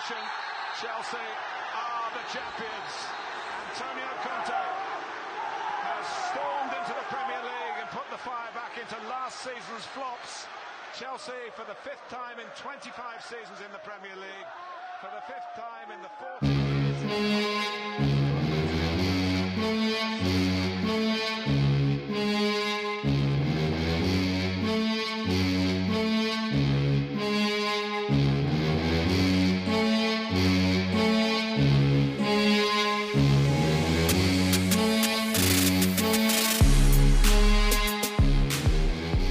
Chelsea are the champions. Antonio Conte has stormed into the Premier League and put the fire back into last season's flops. Chelsea, for the fifth time in 25 seasons in the Premier League, for the fifth time in the fourth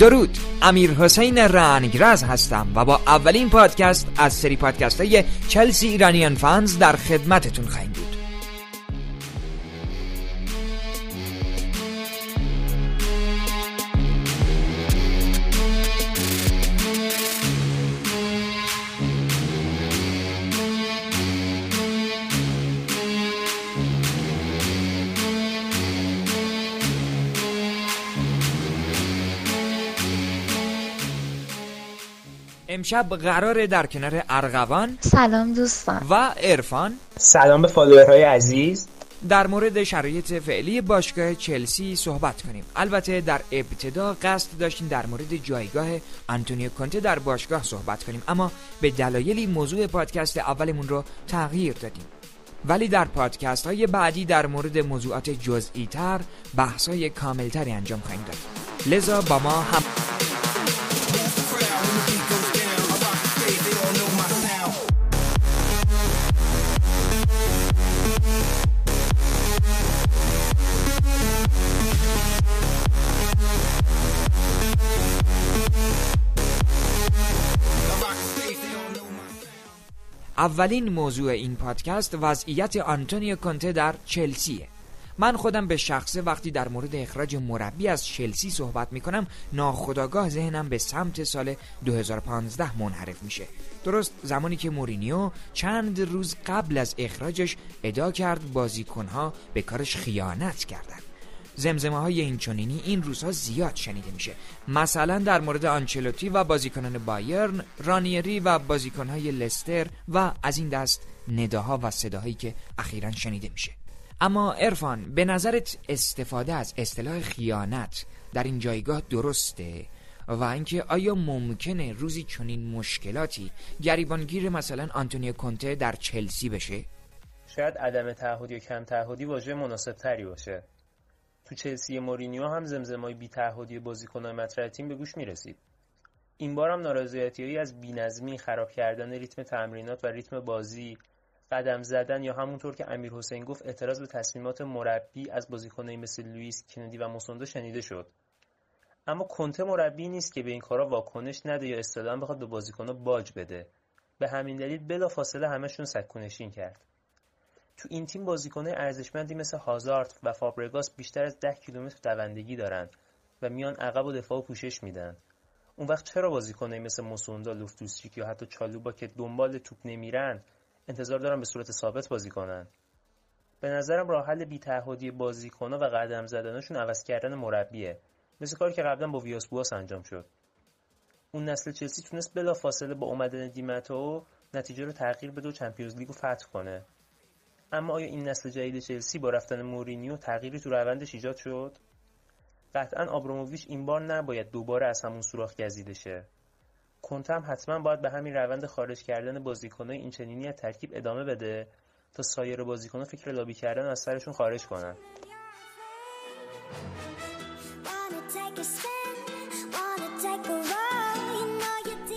درود. امیر حسین رنگرز هستم و با اولین پادکست از سری پادکست های چلسی ایرانیان فانز در خدمتتون خواهیم امشب قراره در کنار ارغوان سلام دوستان. و عرفان سلام به فالوورهای عزیز. در مورد شرایط فعلی باشگاه چلسی صحبت کنیم. البته در ابتدا قصد داشتیم در مورد جایگاه آنتونیو کونته در باشگاه صحبت کنیم اما به دلایلی موضوع پادکست اولمون رو تغییر دادیم. ولی در پادکست های بعدی در مورد موضوعات جزئی تر بحث های کامل تری انجام خواهیم داد. لذا با ما هم اولین موضوع این پادکست وضعیت آنتونیو کنته در چلسیه. من خودم به شخصه وقتی در مورد اخراج مربی از چلسی صحبت می‌کنم ناخداگاه ذهنم به سمت سال 2015 منحرف میشه. درست زمانی که مورینیو چند روز قبل از اخراجش ادعا کرد بازیکنها به کارش خیانت کردن زمزمه های این چونینی این روزها زیاد شنیده میشه. مثلا در مورد آنچلوتی و بازیکنان بایرن رانیری و بازیکنهای لستر و از این دست نداها و صداهایی که اخیرا شنیده میشه. اما ارفان به نظرت استفاده از اصطلاح خیانت در این جایگاه درسته؟ و اینکه آیا ممکنه روزی چنین مشکلاتی گریبانگیر مثلا آنتونیو کنته در چلسی بشه؟ شاید عدم تعهدی و کم تعهدی واژه مناسب تری باشه. تو چلسی مورینیو هم زمزمای بی تعهدی بازیکنان مطرح تیم به گوش می‌رسید. این بار هم نارضایتیهایی از بینظمی خراب کردن ریتم تمرینات و ریتم بازی قدم زدن یا همونطور که امیر حسین گفت اعتراض به تصمیمات مربی از بازیکنایی مثل لوئیس کندی و موسوندا شنیده شد. اما کنته مربی نیست که به این کارا واکنش نده یا اصطلاحا بخواد به بازیکنها باج بده. به همین دلیل بلافاصله همشون سکونشین کرد. تو این تیم بازیکنهای ارزشمندی مثل هازارد و فابرگاس بیشتر از ده کیلومتر دوندگی دارن و میان عقب و دفاع و پوشش میدن. اون وقت چرا بازیکنایی مثل موسوندا لوفتوسچیک یا حتی چالوبا که دنبال توپ نمیرن انتظار دارن به صورت ثابت بازی کنن؟ به نظرم راه حل بی‌تعهدی بازیکن‌ها و قدم زدنشون عوض کردن مربیه. مثل کاری که قبلا با ویاس بواس انجام شد. اون نسل چلسی تونست بلافاصله با اومدن دیمتو نتیجه رو تغییر بده و چمپیونز لیگو فتح کنه. اما آیا این نسل جدید چلسی با رفتن مورینیو تغییری تو روندش ایجاد شد؟ قطعا آبراموویچ این بار نباید دوباره از همون سوراخ گزیده شه. کنته هم حتما باید به همین روند خارج کردن بازیکنهای این چنینی از ترکیب ادامه بده تا سایر بازیکنها فکر لابی کردن از سرشون خارج کنن.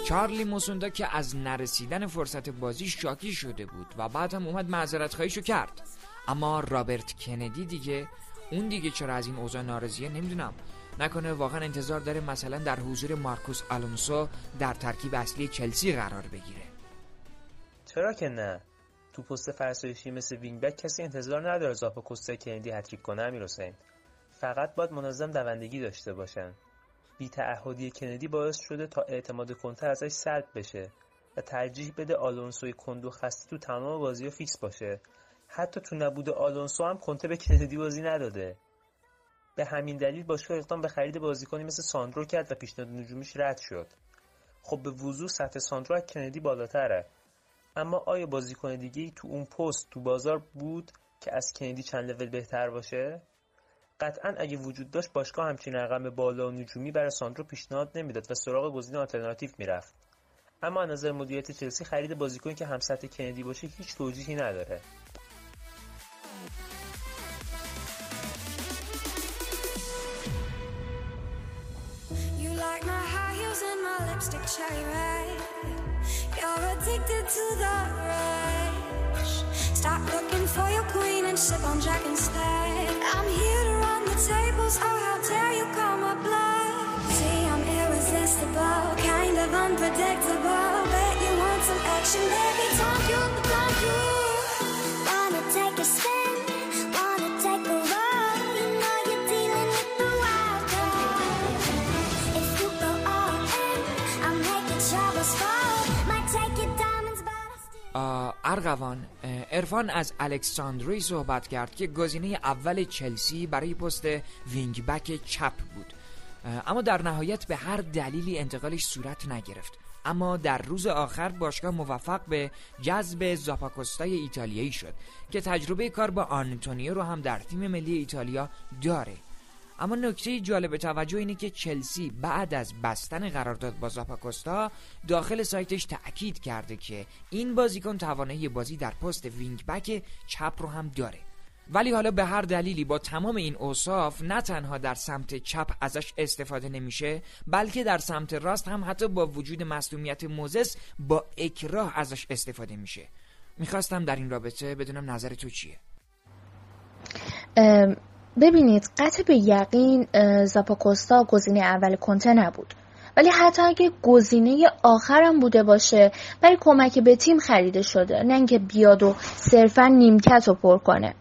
چارلی موسوندا که از نرسیدن فرصت بازی شاکی شده بود و بعد هم اومد معذرت خواهیشو کرد. اما رابرت کندی دیگه اون دیگه چرا از این اوضاع ناراضیه نمی‌دونم. نکنه واقعا انتظار داره مثلا در حضور مارکوس آلونسو در ترکیب اصلی چلسی قرار بگیره. چرا که نه؟ تو پست فرسایشی مثل wing back کسی انتظار نداره اضافه کوستا کندی هتریک کنه امیر فقط باید منظم دوندگی داشته باشن. بی‌تعهدی کندی باعث شده تا اعتماد کنته ازش سلب بشه و ترجیح بده آلونسوی کند و خسته تو تمام بازی فیکس باشه. حتی تو نبود آلونسو هم کنته به کندی بازی نداده. به همین دلیل باشگاه اقدام به خرید بازیکنی مثل ساندرو کرد و پیشنهاد نجومیش رد شد. خب به وضوح سطح ساندرو از کندی بالاتره. اما آیا بازیکن دیگه تو اون پست تو بازار بود که از کندی چند لول بهتر باشه؟ قطعا اگه وجود داشت باشگاه همچین رقم بالا و نجومی برای ساندرو پیشنهاد نمی‌داد و سراغ گزینه آلترناتیو می‌رفت اما از نظر مدیریت چلسی خرید بازیکنی که هم سطح کندی باشه هیچ توجیهی نداره. Stop looking for your queen and sip on Jack instead. I'm here to tables, oh how dare you call my bluff See I'm irresistible, kind of unpredictable. Bet you want some action, baby, you, you? Wanna take a spin, wanna take a roll You know you're dealing with the wild card. If you go all in, I'll make your troubles fall. Might take your diamonds, but I'll steal. Uh, ارغوان, eh, عرفان از الکس ساندرو صحبت کرد که گزینه اول چلسی برای پست wing back چپ بود. اما در نهایت به هر دلیلی انتقالش صورت نگرفت. اما در روز آخر باشگاه موفق به جذب زاپاکوستای ایتالیایی شد که تجربه کار با آنتونیو رو هم در تیم ملی ایتالیا داره. اما نکته جالب توجه اینه که چلسی بعد از بستن قرارداد با زاپاکوستا داخل سایتش تأکید کرده که این بازیکن توانایی بازی در پست وینگ بک چپ رو هم داره. ولی حالا به هر دلیلی با تمام این اوصاف نه تنها در سمت چپ ازش استفاده نمیشه بلکه در سمت راست هم حتی با وجود مصدومیت موزس با اکراه ازش استفاده میشه. می‌خواستم در این رابطه بدونم نظر تو چیه؟ ببینید قطع به یقین زاپاکوستا گزینه اول کنته نبود. ولی حتی اگه گزینه آخرم بوده باشه برای کمک به تیم خریده شده. نه اینکه بیاد و صرفا نیمکت رو پر کنه.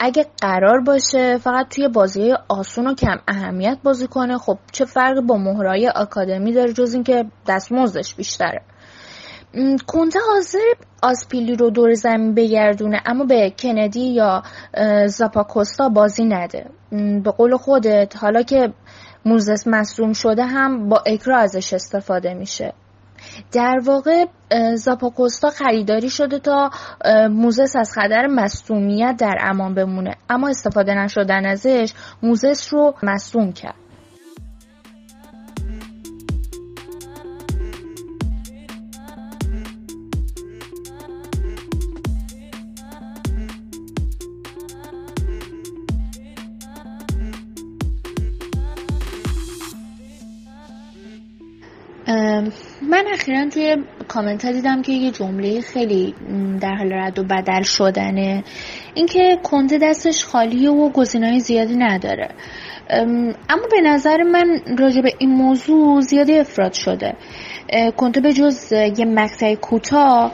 اگه قرار باشه فقط توی بازی آسون و کم اهمیت بازی کنه خب چه فرقی با مهرای آکادمی داره جز اینکه دستمزدش بیشتره؟ کنته حاضر آسپیلی رو دور زمین بگردونه اما به کندی یا زاپاکوستا بازی نده. به قول خودت حالا که موزس مصوم شده هم با اکرا ازش استفاده میشه. در واقع زاپاکوستا خریداری شده تا موزس از خطر مصومیت در امان بمونه. اما استفاده نشدن ازش موزس رو مصوم کرد. اخیرا توی کامنت ها دیدم که یه جمله خیلی در حال رد و بدل شدنه. اینکه کنده دستش خالیه و گزینه‌های زیادی نداره. اما به نظر من راجع به این موضوع زیادی افراد شده. کنته به جز یه مقطع کوتاه.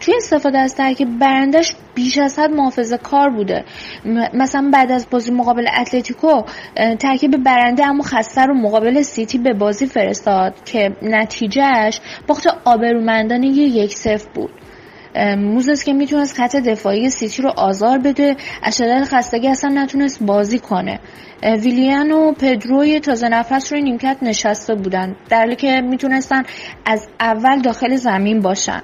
توی استفاده از ترکیب برندش بیش از حد محافظه کار بوده. مثلا بعد از بازی مقابل اتلتیکو ترکیب برنده اما خسته رو مقابل سیتی به بازی فرستاد که نتیجهش باخت آبرومندانه یک صفر بود. موزس که می‌تونست خط دفاعی سیتی رو آزار بده از شدت خستگی اصلا نتونست بازی کنه. ویلیان و پدروی تازه نفس روی نیمکت نشسته بودن. در حالی که می‌تونستن از اول داخل زمین باشن.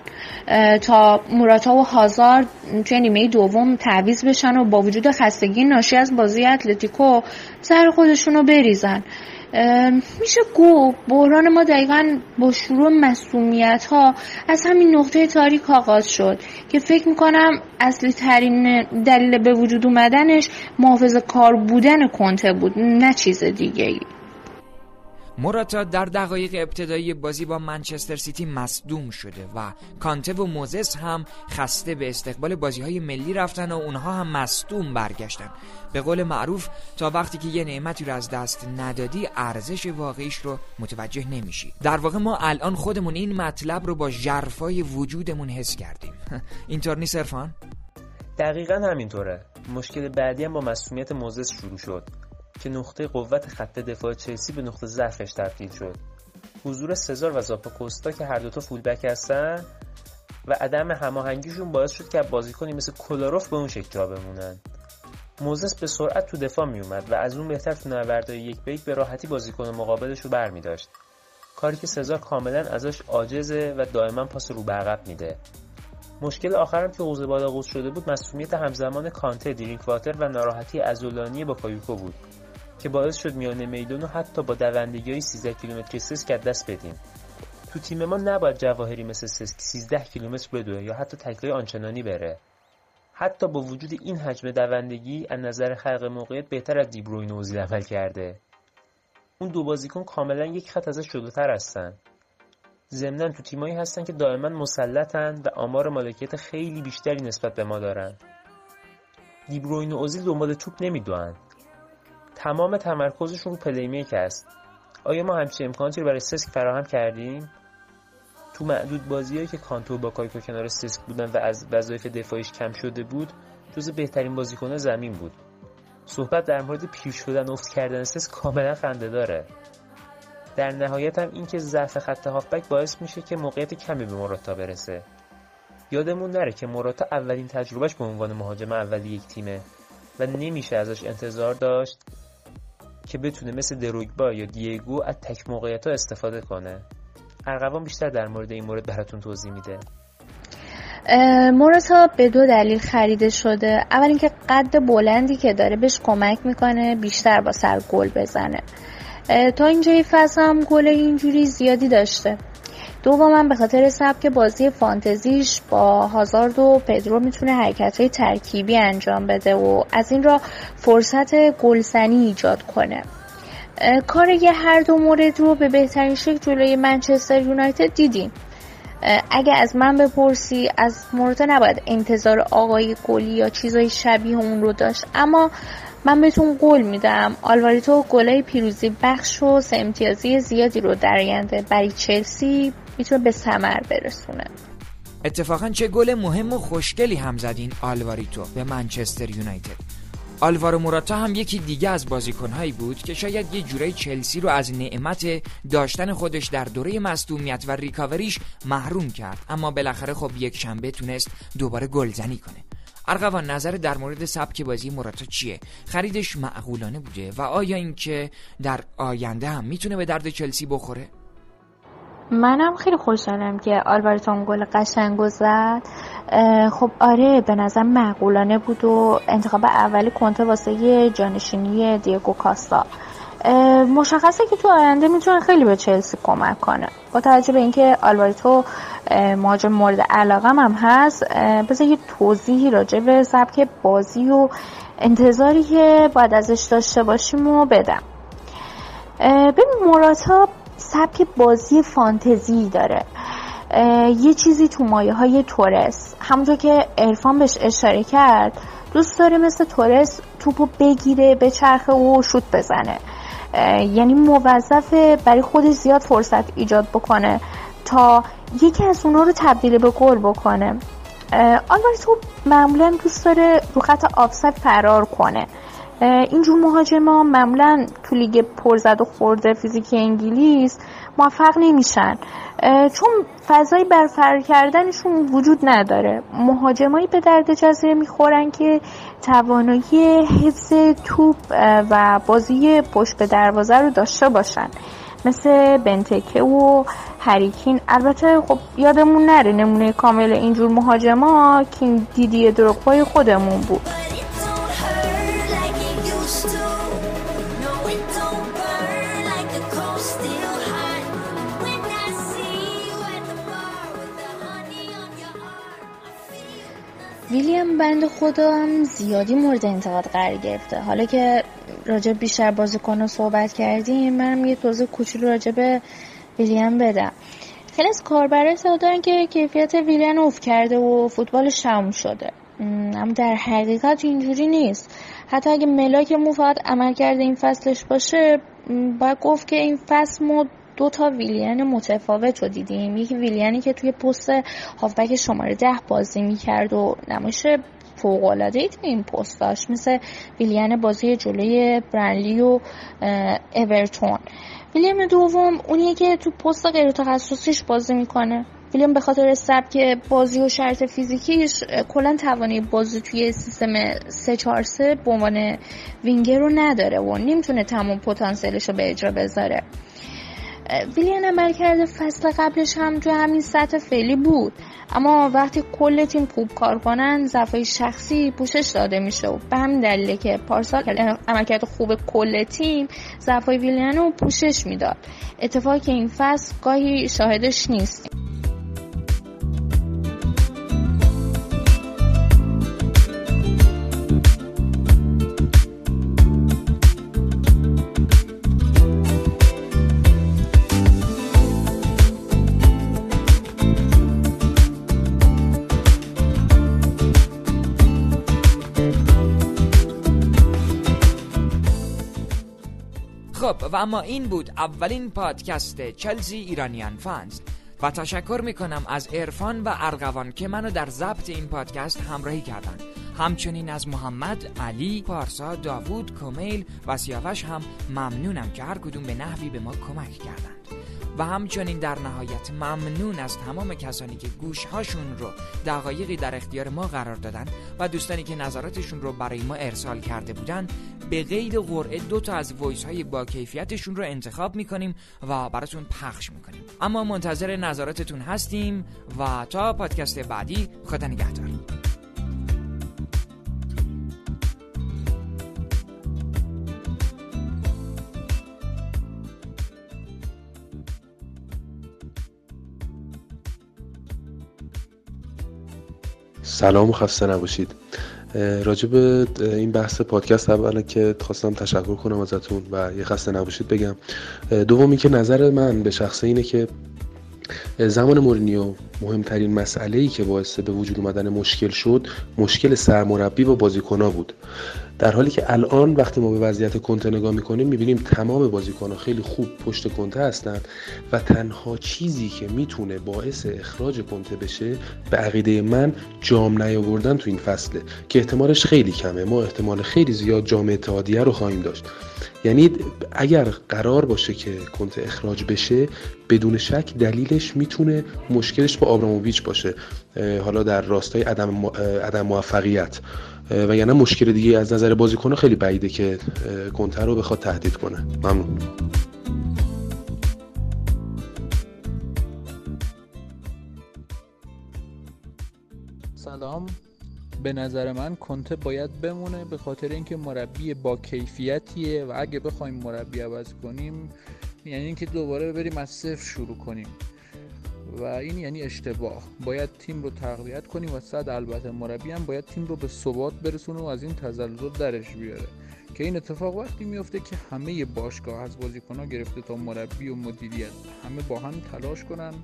تا موراتا و هازار توی نیمه دوم تعویز بشن و با وجود خستگی ناشی از بازی اتلتیکو سر خودشون رو بریزن. میشه گفت بحران ما دقیقا با شروع مسئولیت ها از همین نقطه تاریک آغاز شد که فکر می‌کنم اصلی ترین دلیل به وجود اومدنش محافظ کار بودن کنته بود نه چیز دیگه ای موراتا در دقایق ابتدایی بازی با منچستر سیتی مصدوم شده و کانته و موزس هم خسته به استقبال بازی های ملی رفتن و اونها هم مصدوم برگشتن. به قول معروف تا وقتی که یه نعمتی رو از دست ندادی ارزش واقعیش رو متوجه نمیشی. در واقع ما الان خودمون این مطلب رو با جرفای وجودمون حس کردیم. اینطور نیست ارفان؟ دقیقا همینطوره. مشکل بعدی هم با مسئولیت موزس شروع شد. که نقطه قوت خط دفاع چلسی به نقطه ضعفش تبدیل شد. حضور سزار و زاپاکوستا که هر دوتا فولبک هستن و عدم هماهنگیشون باعث شد که بازیکنی مثل کلاروف به اون شکل جا بمونن. موزس به سرعت تو دفاع میومد و از اون بهتر تو یک به به راحتی بازیکن مقابلش رو برمی داشت کاری که سزار کاملا ازش عاجزه و دائما پاس رو به عقب میده. مشکل آخرم که حوزه بالا شده بود مسئولیت همزمان کانته واتر و ناراحتی ازولانی با کایوکو بود. که باعث شد میانه میدان و حتی با دوندگی های 13 کیلومتر سسک دست بدیم. تو تیم ما نباید جواهری مثل سسک 13 کیلومتر بدوه یا حتی تکلای آنچنانی بره. حتی با وجود این حجم دوندگی از نظر خلق موقعیت بهتر از دیبروین اوزیل عمل کرده. اون دو بازیکن کاملا یک خط ازش جلوتر هستن. ضمنا تو تیمایی هستن که دائما مسلطن و آمار مالکیت خیلی بیشتری نسبت به ما دارن. دیبروین و اوزیل دنبال توپ نمی‌دوئن تمام تمرکزشون رو playmaking است. آیا ما همچین امکاناتی رو برای سسک فراهم کردیم؟ تو معدود بازیهایی که کانتو با کایکو کنار سسک بودن و از وظایف دفاعیش کم شده بود جز بهترین بازیکن زمین بود. صحبت در مورد پیر شدن افت کردن سسک کاملا خنده داره. در نهایت هم اینکه ضعف خط هافبک باعث میشه که موقعیت کمی به مراتا برسه. یادمون نره که مراتا اولین تجربهش به عنوان مهاجم اولی یک تیمه و نمیشه ازش انتظار داشت. که بتونه مثل دروگبا یا دیگو از تک موقعیت ها استفاده کنه. ارقوان بیشتر در مورد این مورد براتون توضیح میده. موراتا به دو دلیل خریده شده. اول اینکه قد بلندی که داره بهش کمک می‌کنه بیشتر با سر گل بزنه. تا اینجای فصل هم گل اینجوری زیادی داشته. دوما به خاطر سبک بازی فانتزیش با هازارد و پدرو می‌تونه حرکت های ترکیبی انجام بده و از این را فرصت گلزنی ایجاد کنه. کار یه هر دو مورد رو به بهترین شکل جلوی منچستر یونایتد دیدیم. اگه از من بپرسی از مورد نباید انتظار آقای گلی یا چیزای شبیه اون رو داشت اما من بهتون قول میدم آلواریتو گلای پیروزی بخش و سه امتیازی زیادی رو در آینده برای چلسی می‌تونه به ثمر برسونه. اتفاقا چه گل مهم و خوشگلی هم زدین آلواریتو به منچستر یونایتد. آلوارو موراتا هم یکی دیگه از بازیکنهایی بود که شاید یه جورایی چلسی رو از نعمت داشتن خودش در دوره مصدومیت و ریکاوریش محروم کرد. اما بالاخره خب یک شنبه تونست دوباره گلزنی کنه. ارغوان نظر در مورد سبک بازی موراتا چیه؟ خریدش معقولانه بوده و آیا اینکه در آینده هم می‌تونه به درد چلسی بخوره؟ منم خیلی خوشحالم که آلوارتون گل قشنگ زد. خب آره به نظر معقولانه بود و انتخاب اولی کنته واسه جانشینی دیگو کاستا. مشخصه که تو آینده می‌تونه خیلی به چلسی کمک کنه. با توجه به اینکه آلواریتو مهاجم مورد علاقه هم هست بذار یه توضیحی راجع به سبک بازی و انتظاری که باید ازش داشته باشیم و بدم. ببین موراتا سبک بازی فانتزی داره. یه چیزی تو مایه های تورس. همونطور که ارفان بهش اشاره کرد دوست داره مثل تورس توپو بگیره به چرخه و شوت بزنه. یعنی موظفه برای خودش زیاد فرصت ایجاد بکنه تا یکی از اونا رو تبدیل به گل بکنه. تو معمولا دوست داره رو خط آفساید فرار کنه. اینجور مهاجما معمولا تو لیگ پرزد و خورده فیزیک انگلیس موفق نمیشن. چون فضایی بر فرار کردنشون وجود نداره. مهاجمایی به درد جزیره می‌خورن که توانایی حفظ توپ و بازی پشت به دروازه رو داشته باشن. مثل بنتکه و هریکین. البته خب یادمون نره نمونه کامل اینجور مهاجما که دیدی دروگبای خودمون بود. ویلیام بند هم زیادی مورد انتقاد قرار گرفته. حالا که راجع بیشتر بازیکن صحبت کردیم منم یه توضیح کوچولو راجع به ویلیام بدم. خیلی از کاربر دارن که کیفیت ویلیان اوف کرده و فوتبال شم شده. اما در حقیقت اینجوری نیست. حتی اگه ملاک مو فقط عمل کرده این فصلش باشه باید گفت که این فصل ما دو تا ویلیان متفاوت رو دیدیم. یکی ویلیانی که توی پست هافبک شماره ده بازی می‌کرد و نمایش فوق العاده تو این پست داشت مثل ویلیان بازی جلوی برنلی و اورتون. ویلیام دوم اونیه که تو پست غیر تخصصیش بازی می‌کنه. ویلیام به خاطر سبک بازی و شرط فیزیکیش کلا توانی بازی توی سیستم 3 4 3 به عنوان وینگر رو نداره و نمی‌تونه تمام پتانسیلش رو به اجرا بذاره. ویلیان عمل کرده فصل قبلش هم تو همین سطح فعلی بود. اما وقتی کل تیم خوب کار کنن ضعفای شخصی پوشش داده میشه و به همین دلیله که پارسال عملکرد خوب کل تیم ضعفای ویلیان رو پوشش می‌داد. اتفاقی که این فصل گاهی شاهدش نیست. و اما این بود اولین پادکست چلسی ایرانیان فانز. و تشکر می‌کنم از ارفان و ارغوان که منو در ضبط این پادکست همراهی کردن. همچنین از محمد، علی، پارسا، داوود، کمیل و سیاوش هم ممنونم که هر کدوم به نحوی به ما کمک کردند. و همچنین در نهایت ممنون از تمام کسانی که گوشهاشون رو دقایقی در اختیار ما قرار دادن و دوستانی که نظراتشون رو برای ما ارسال کرده بودن به قید قرعه دو تا از وایس های با کیفیتشون رو انتخاب می‌کنیم و براتون پخش می‌کنیم. اما منتظر نظراتتون هستیم و تا پادکست بعدی خدا نگهدار. سلام خسته نباشید. راجب این بحث پادکست اولا که خواستم تشکر کنم ازتون و یه خسته نباشید بگم. دومی که نظر من به شخصه اینه که زمان مورینیو مهمترین مسئله ای که باعث به وجود اومدن مشکل شد مشکل سرمربی و بازیکنها بود. در حالی که الان وقتی ما به وضعیت کنته نگاه می‌کنیم می‌بینیم تمام بازیکنها خیلی خوب پشت کنته هستند و تنها چیزی که می‌تونه باعث اخراج کنته بشه به عقیده من جام نیاوردن تو این فصله که احتمالش خیلی کمه. ما احتمال خیلی زیاد جام اتحادیه رو خواهیم داشت. یعنی اگر قرار باشه که کنته اخراج بشه بدون شک دلیلش می‌تونه مشکلش با آبراموویچ باشه. حالا در راستای عدم, عدم موفقیت. و یعنی مشکل دیگه از نظر بازیکن خیلی بعیده که کنتر رو بخواد تهدید کنه. ممنون. سلام. به نظر من کنته باید بمونه به خاطر اینکه مربی با کیفیتیه و اگه بخوایم مربی عوض کنیم یعنی اینکه دوباره بریم از صفر شروع کنیم. و این یعنی اشتباه. باید تیم رو تقویت کنیم و صد البته مربی هم باید تیم رو به ثبات برسونه و از این تزلزل درش بیاره. که این اتفاق وقتی میفته که همه باشگاه از بازیکنها گرفته تا مربی و مدیریت. همه با هم تلاش کنن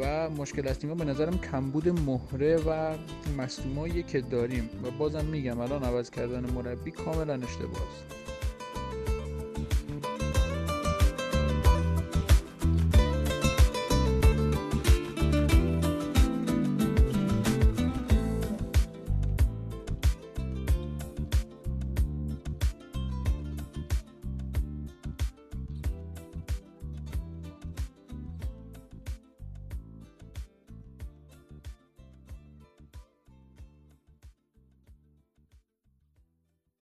و مشکل از تیم به نظرم کمبود مهره و مصدومایی که داریم. و بازم میگم الان عوض کردن مربی کاملا اشتباه است.